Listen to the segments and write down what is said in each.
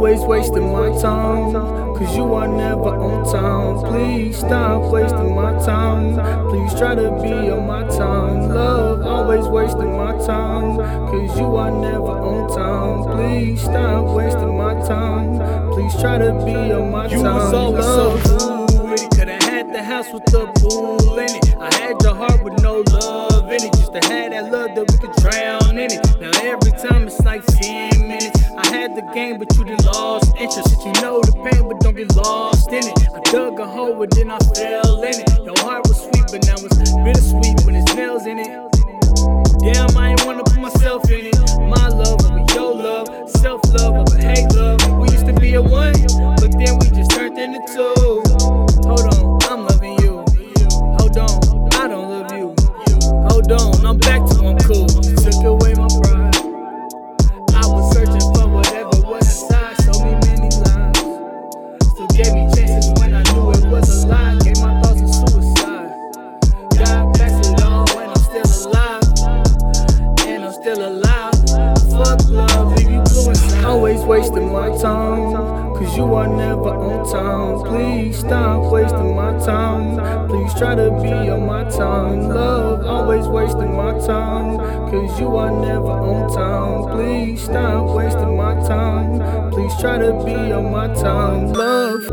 Always wasting my time, cause you are never on time. Please stop wasting my time. Please try to be on my time. Love, always wasting my time, cause you are never on time. Please stop wasting my time. Please try to be on my time. You was always Love. so cool. Coulda had the house with the pool in it. I had your heart with no love every time it's like 10 minutes. I had the game, but you done lost interest. You know the pain, but don't get lost in it. I dug a hole, but then I fell in it. Your heart was sweet, but now it's bittersweet when it's nails in it. Damn, I ain't wanna gave me chances when I knew it was a lie. Gave my thoughts a suicide. God bless it all when I'm still alive. And I'm still alive. Fuck love, leave you blue inside. Always wasting my time, cause you are never on time. Please stop wasting my time. Please try to be on my time. Love, always wasting my time, cause you are never on time. Please stop wasting my time. Please try to be on my time. Love,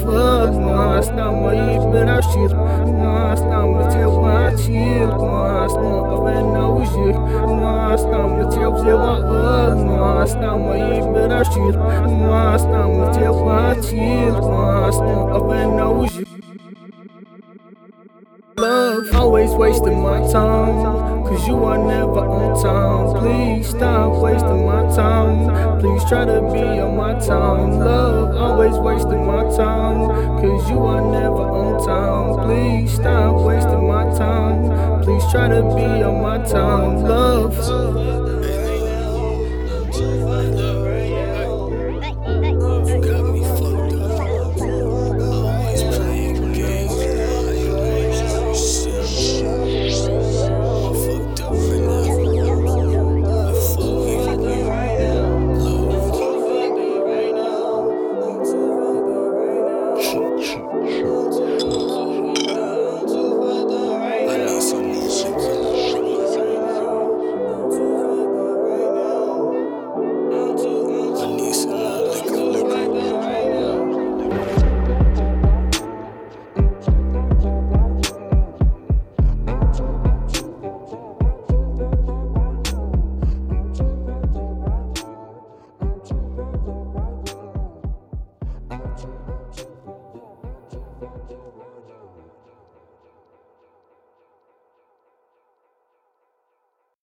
fuck, mas não me liberar shit. Mas não me what chill. Mas não know shit. Mas não me tell what Mas não me liberar shit. Mas não me what chill. Mas não shit. Love, always wasting my time, cause you are never on time. Please stop wasting my time. Please try to be on my time. Love, always wasting my time, cause you are never on time. Please stop wasting my time. Please try to be on my time. Love.